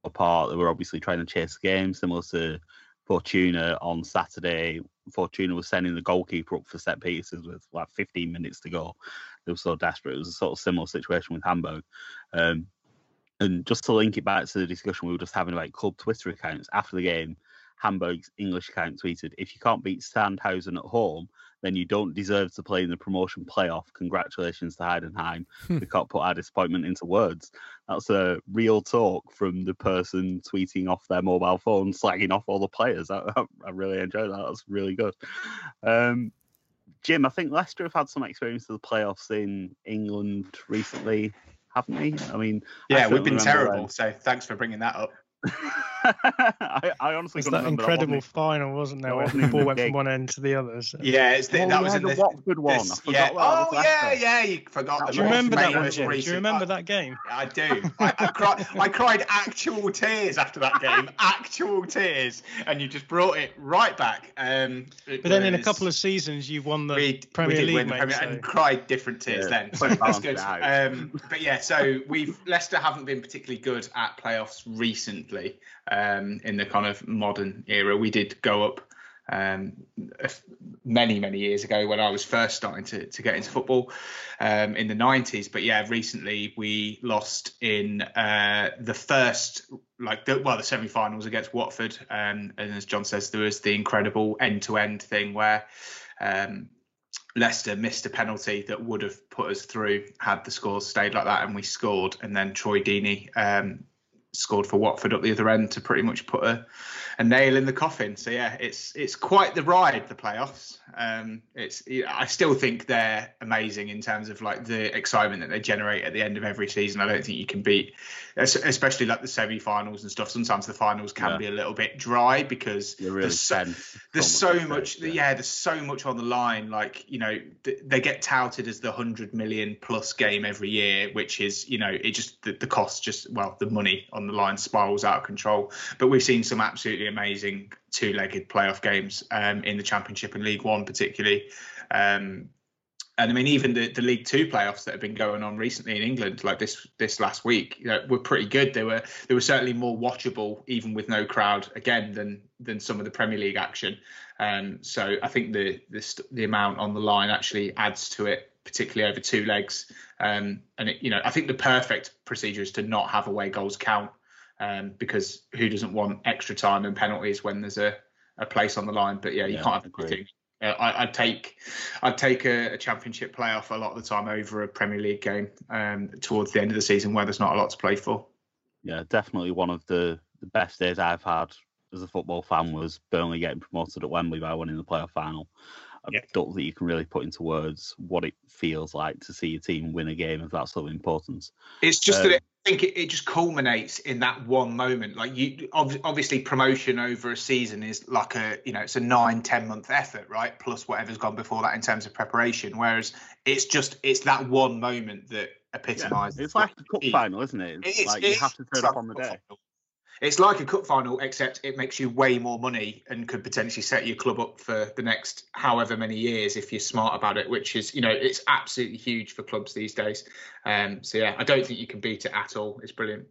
apart. They were obviously trying to chase the game, similar to Fortuna on Saturday. Fortuna was sending the goalkeeper up for set pieces with like 15 minutes to go. They were so desperate. It was a sort of similar situation with Hamburg. Um, and just to link it back to the discussion we were just having about club Twitter accounts after the game, Hamburg's English account tweeted, "If you can't beat Sandhausen at home, then you don't deserve to play in the promotion playoff. Congratulations to Heidenheim. Hmm. we can't put our disappointment into words. That's a real talk from the person tweeting off their mobile phone, slagging off all the players. I, I really enjoyed that. That's really good. Um, Jim, I think Leicester have had some experience of the playoffs in England recently, haven't we? I mean, yeah, I we've been terrible. So thanks for bringing that up. I, I, honestly was that incredible that final, wasn't there? Where the ball went from one end to the other. So. Yeah, it's the, oh, that was in the, the Watford one. This, yeah. Oh yeah, yeah. You forgot. Do you remember that one? Do you remember that game? I do. I, I, cried. I cried actual tears after that game. actual tears, and you just brought it right back. Um, but then in a couple of seasons, you've won the we, Premier we League, win, mate, Premier, so. and cried different tears yeah. then. That's good. Um, but yeah, so we've Leicester haven't been particularly good at playoffs recently um, in the kind of modern era. We did go up um, many, many years ago when I was first starting to, to get into football um, in the 90s. But yeah, recently we lost in uh, the first, like, the, well, the semi finals against Watford. Um, and as John says, there was the incredible end to end thing where. Um, Leicester missed a penalty that would have put us through had the scores stayed like that, and we scored. And then Troy Deeney um, scored for Watford up the other end to pretty much put a, a nail in the coffin. So yeah, it's it's quite the ride, the playoffs. Um, it's I still think they're amazing in terms of like the excitement that they generate at the end of every season. I don't think you can beat, especially like the semi-finals and stuff. Sometimes the finals can yeah. be a little bit dry because really there's so, there's so much, much yeah. yeah. there's so much on the line. Like you know, th- they get touted as the hundred million plus game every year, which is you know it just the, the cost just well the money on on the line spirals out of control. But we've seen some absolutely amazing two-legged playoff games um, in the Championship and League One, particularly. Um, and I mean, even the, the League Two playoffs that have been going on recently in England, like this this last week, you know, were pretty good. They were they were certainly more watchable, even with no crowd, again than than some of the Premier League action. Um, so I think the, the the amount on the line actually adds to it, particularly over two legs. Um, and it, you know, I think the perfect procedure is to not have away goals count, um, because who doesn't want extra time and penalties when there's a, a place on the line? But yeah, you Yeah, can't have everything. Uh, I, I'd take I'd take a, a championship playoff a lot of the time over a Premier League game um, towards the end of the season where there's not a lot to play for. Yeah, definitely one of the, the best days I've had as a football fan was Burnley getting promoted at Wembley by winning the playoff final. I Yeah. don't think you can really put into words what it feels like to see a team win a game of that sort of importance. It's just Um, that it, I think it, it just culminates in that one moment. Like you, ob- obviously, promotion over a season is like a you know it's a nine ten month effort, right? Plus whatever's gone before that in terms of preparation. Whereas it's just it's that one moment that Yeah, epitomises. it's like the cup final, isn't it? It's It is- like you have to turn up on the day. final. It's like a cup final, except it makes you way more money and could potentially set your club up for the next however many years if you're smart about it. Which is, you know, it's absolutely huge for clubs these days. Um, so yeah, I don't think you can beat it at all. It's brilliant.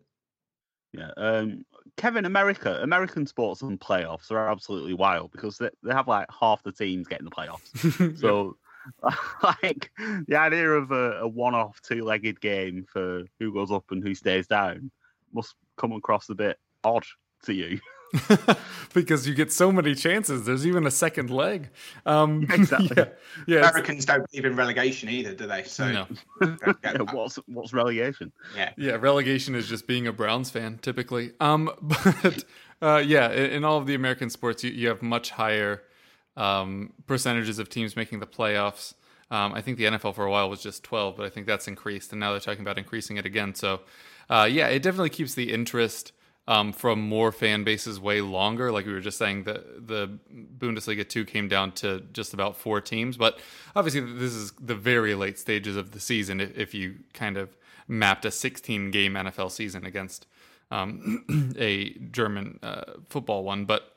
Yeah. Um, Kevin, America, American sports and playoffs are absolutely wild because they, they have like half the teams getting the playoffs. So, like, the idea of a, a one off two legged game for who goes up and who stays down must come across a bit odd to you. because you get so many chances. There's even a second leg. Um, Exactly. Yeah, yeah, Americans don't believe in relegation either, do they? So no. Yeah, what's, what's relegation? yeah. Yeah, relegation is just being a Browns fan typically. Um, but uh, yeah, in, in all of the American sports, you, you have much higher um, percentages of teams making the playoffs. Um, I think the NFL for a while was just 12, but I think that's increased, and now they're talking about increasing it again. So, uh, yeah, it definitely keeps the interest um, from more fan bases way longer. Like we were just saying, the the Bundesliga two came down to just about four teams, but obviously this is the very late stages of the season. If, you kind of mapped a 16 game NFL season against um, a German uh, football one, but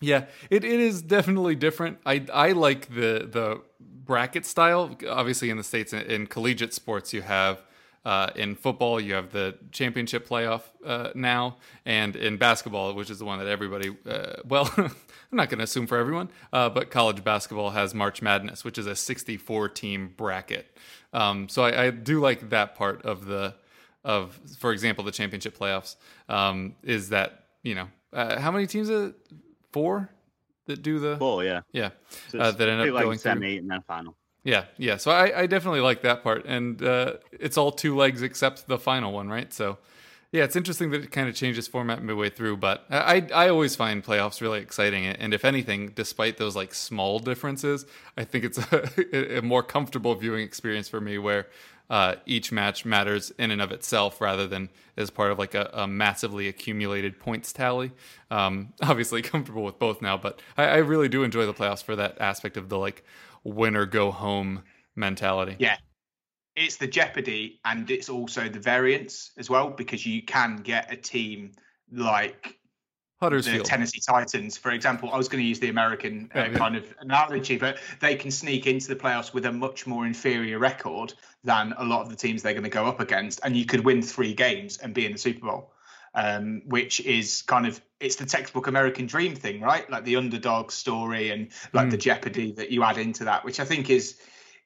yeah, it, it is definitely different. I I like the the bracket style. Obviously, in the states, in, in collegiate sports, you have uh, in football you have the championship playoff uh, now, and in basketball, which is the one that everybody uh, well, I'm not going to assume for everyone, uh, but college basketball has March Madness, which is a 64 team bracket. Um, so I, I do like that part of the of, for example, the championship playoffs. Um, is that you know uh, how many teams? Are, four that do the Oh, yeah. yeah So uh, that end up like going through. semi and then final. Yeah, yeah. So I, I definitely like that part, and uh, it's all two legs except the final one, right? So yeah, it's interesting that it kind of changes format midway through, but I I always find playoffs really exciting, and if anything, despite those like small differences, I think it's a, a more comfortable viewing experience for me where. Uh, each match matters in and of itself rather than as part of like a, a massively accumulated points tally. Um, obviously, comfortable with both now, but I, I really do enjoy the playoffs for that aspect of the like win or go home mentality. Yeah. It's the jeopardy and it's also the variance as well because you can get a team like the Tennessee Titans, for example. I was going to use the American uh, yeah. kind of analogy, but they can sneak into the playoffs with a much more inferior record than a lot of the teams they're going to go up against, and you could win three games and be in the Super Bowl. Um, which is kind of it's the textbook American dream thing, right? Like the underdog story and like the jeopardy that you add into that, which I think is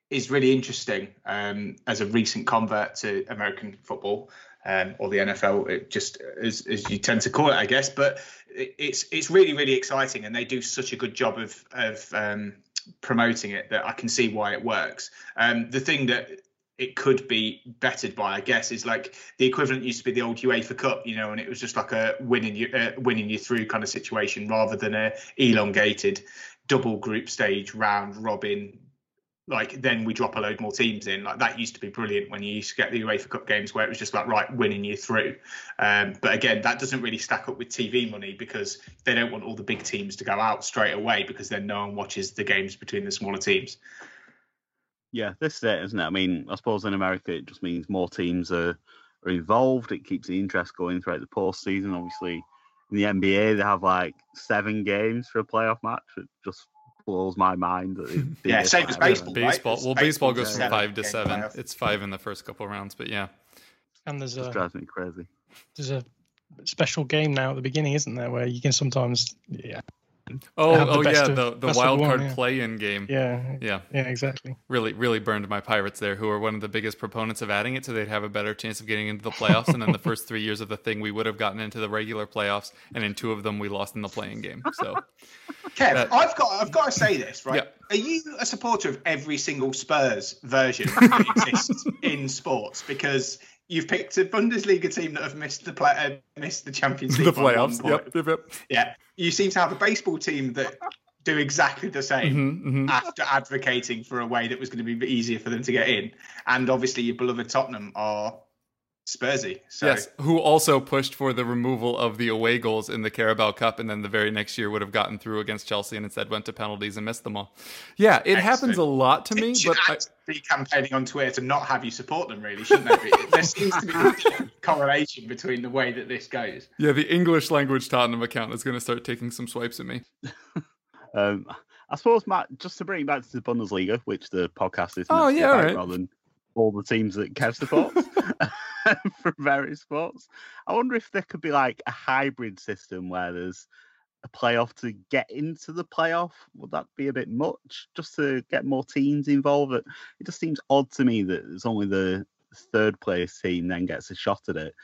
is really interesting um, as a recent convert to American football um, or the NFL, it just as, as you tend to call it, I guess. But it, it's it's really really exciting, and they do such a good job of of um, promoting it that I can see why it works. Um, the thing that it could be bettered by, I guess, is like the equivalent used to be the old UEFA Cup, you know, and it was just like a winning you uh, winning you through kind of situation rather than a elongated double group stage round robin like then we drop a load more teams in. Like that used to be brilliant when you used to get the UEFA Cup games where it was just like right winning you through. Um, but again, that doesn't really stack up with TV money because they don't want all the big teams to go out straight away because then no one watches the games between the smaller teams. Yeah, this is it, isn't it? I mean, I suppose in America it just means more teams are are involved. It keeps the interest going throughout the postseason. Obviously, in the NBA, they have like seven games for a playoff match. It just blows my mind. yeah, same as baseball. Baseball. Right? Well, baseball goes from five to seven. Playoff. It's five in the first couple rounds, but yeah. And there's just a drives me crazy. there's a special game now at the beginning, isn't there, where you can sometimes yeah Oh, the oh yeah, of- the the best wild one, card yeah. play-in game. yeah Yeah, yeah exactly. really, really burned my Pirates there, who are one of the biggest proponents of adding it, so they'd have a better chance of getting into the playoffs. and then the first three years of the thing, we would have gotten into the regular playoffs, and in two of them, we lost in the play-in game. So Kev, That- I've got I've got to say this, right? Yeah. Are you a supporter of every single Spurs version that exists in sports? Because you've picked a Bundesliga team that have missed the play, uh, missed the Champions League. the playoffs. Yep, yep, yep. Yeah. You seem to have a baseball team that do exactly the same Mhm, mhm. after advocating for a way that was going to be easier for them to get in. And obviously, your beloved Tottenham are Spursy. So Yes, who also pushed for the removal of the away goals in the Carabao Cup, and then the very next year would have gotten through against Chelsea, and instead went to penalties and missed them all. Yeah, it happens a lot to me, It should but I, actually be campaigning on Twitter to not have you support them, really, shouldn't there? be? there seems to be a correlation between the way that this goes. yeah, the English language Tottenham account is going to start taking some swipes at me. Um, I suppose, Matt, just to bring it back to the Bundesliga, which the podcast is Oh, meant to be yeah, right. rather than all the teams that Kev supports from various sports. I wonder if there could be like a hybrid system where there's a playoff to get into the playoff. Would that be a bit much just to get more teams involved? It it just seems odd to me that it's only the third place team then gets a shot at it.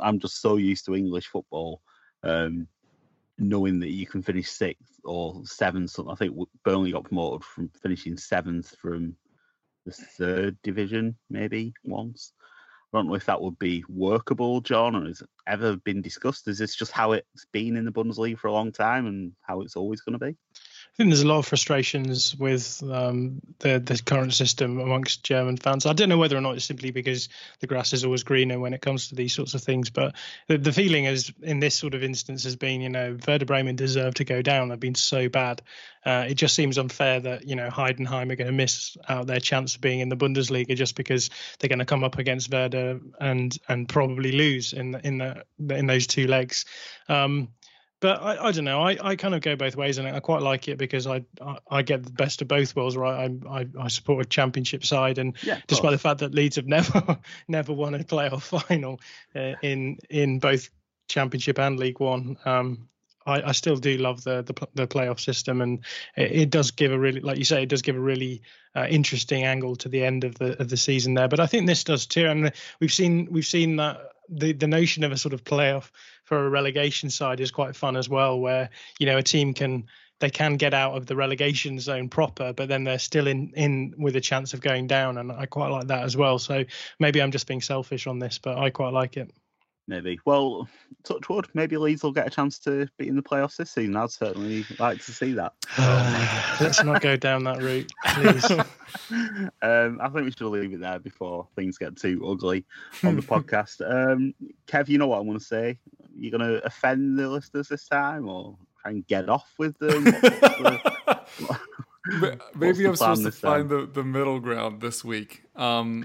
I'm just so used to English football. Um, knowing that you can finish sixth or seventh. I think Burnley got promoted from finishing seventh from the third division, maybe once. I don't know if that would be workable, John, or has it ever been discussed? Is this just how it's been in the Bundesliga for a long time and how it's always going to be? I think there's a lot of frustrations with um, the the current system amongst German fans. I don't know whether or not it's simply because the grass is always greener when it comes to these sorts of things, but the, the feeling is in this sort of instance has been, you know, Werder Bremen deserve to go down. They've been so bad. Uh, it just seems unfair that you know Heidenheim are going to miss out their chance of being in the Bundesliga just because they're going to come up against Werder and and probably lose in the, in the in those two legs. Um, but I, I don't know. I, I kind of go both ways, and I quite like it because I I, I get the best of both worlds. Right, I I, I support a championship side, and Yeah, despite the fact that Leeds have never never won a playoff final uh, in in both championship and League One, um, I, I still do love the the, the playoff system, and it, it does give a really, like you say, it does give a really uh, interesting angle to the end of the of the season there. But I think this does too, and we've seen we've seen that the the notion of a sort of playoff for a relegation side is quite fun as well, where you know a team can they can get out of the relegation zone proper, but then they're still in in with a chance of going down, and I quite like that as well. So maybe I'm just being selfish on this, but I quite like it. Maybe. Well, touch wood, maybe Leeds will get a chance to be in the playoffs this season. I'd certainly like to see that. Let's not go down that route, please. um, I think we should leave it there before things get too ugly on the podcast. Um, Kev, you know what I'm going to say? You're going to offend the listeners this time or try and get off with them? What's the- Ma- Maybe the I'm supposed to this time? find the, the middle ground this week. Um,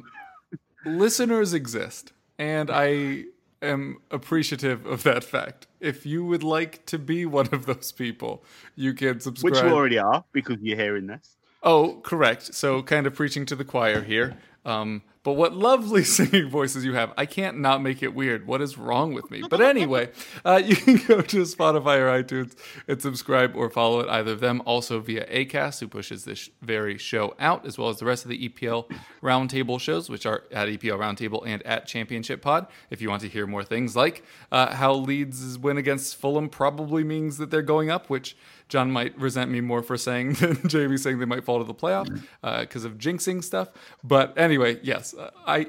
listeners exist, and I am appreciative of that fact. If you would like to be one of those people, you can subscribe. Which you already are because you're hearing this. Oh, correct. So, kind of preaching to the choir here. Um, but what lovely singing voices you have. I can't not make it weird. What is wrong with me? But anyway, uh, you can go to Spotify or iTunes and subscribe or follow it, either of them. Also via ACAST, who pushes this very show out, as well as the rest of the EPL Roundtable shows, which are at EPL Roundtable and at Championship Pod. If you want to hear more things like uh, how Leeds' win against Fulham probably means that they're going up, which John might resent me more for saying than Jamie saying they might fall to the playoff uh, because of jinxing stuff. But anyway, yes, uh, I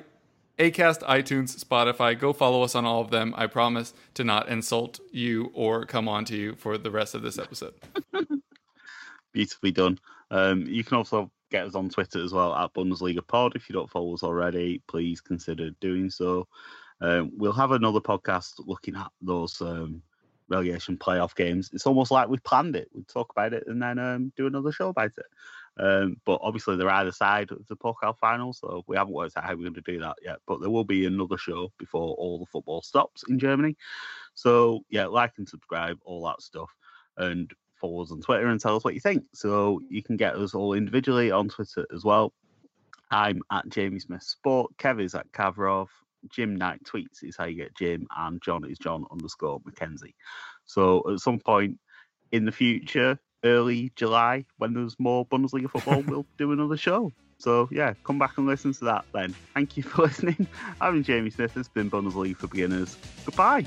Acast, iTunes, Spotify. Go follow us on all of them. I promise to not insult you or come on to you for the rest of this episode. Beautifully done. Um, you can also get us on Twitter as well at Bundesliga Pod. If you don't follow us already, please consider doing so. Um, we'll have another podcast looking at those um, relegation playoff games. It's almost like we planned it. We talk about it and then um, do another show about it. Um, but obviously they're either side of the Pokal final, so we haven't worked out how we're going to do that yet. But there will be another show before all the football stops in Germany. So yeah, like and subscribe, all that stuff, and follow us on Twitter and tell us what you think. So you can get us all individually on Twitter as well. I'm at Jamie Smith Sport. Kev is at Kavrov. Jim Knight tweets is how you get Jim, and John is John underscore McKenzie. So at some point in the future, early July, when there's more Bundesliga football, we'll do another show. So yeah, come back and listen to that then. Thank you for listening. Been Jamie Smith. Has been Bundesliga for Beginners. Goodbye.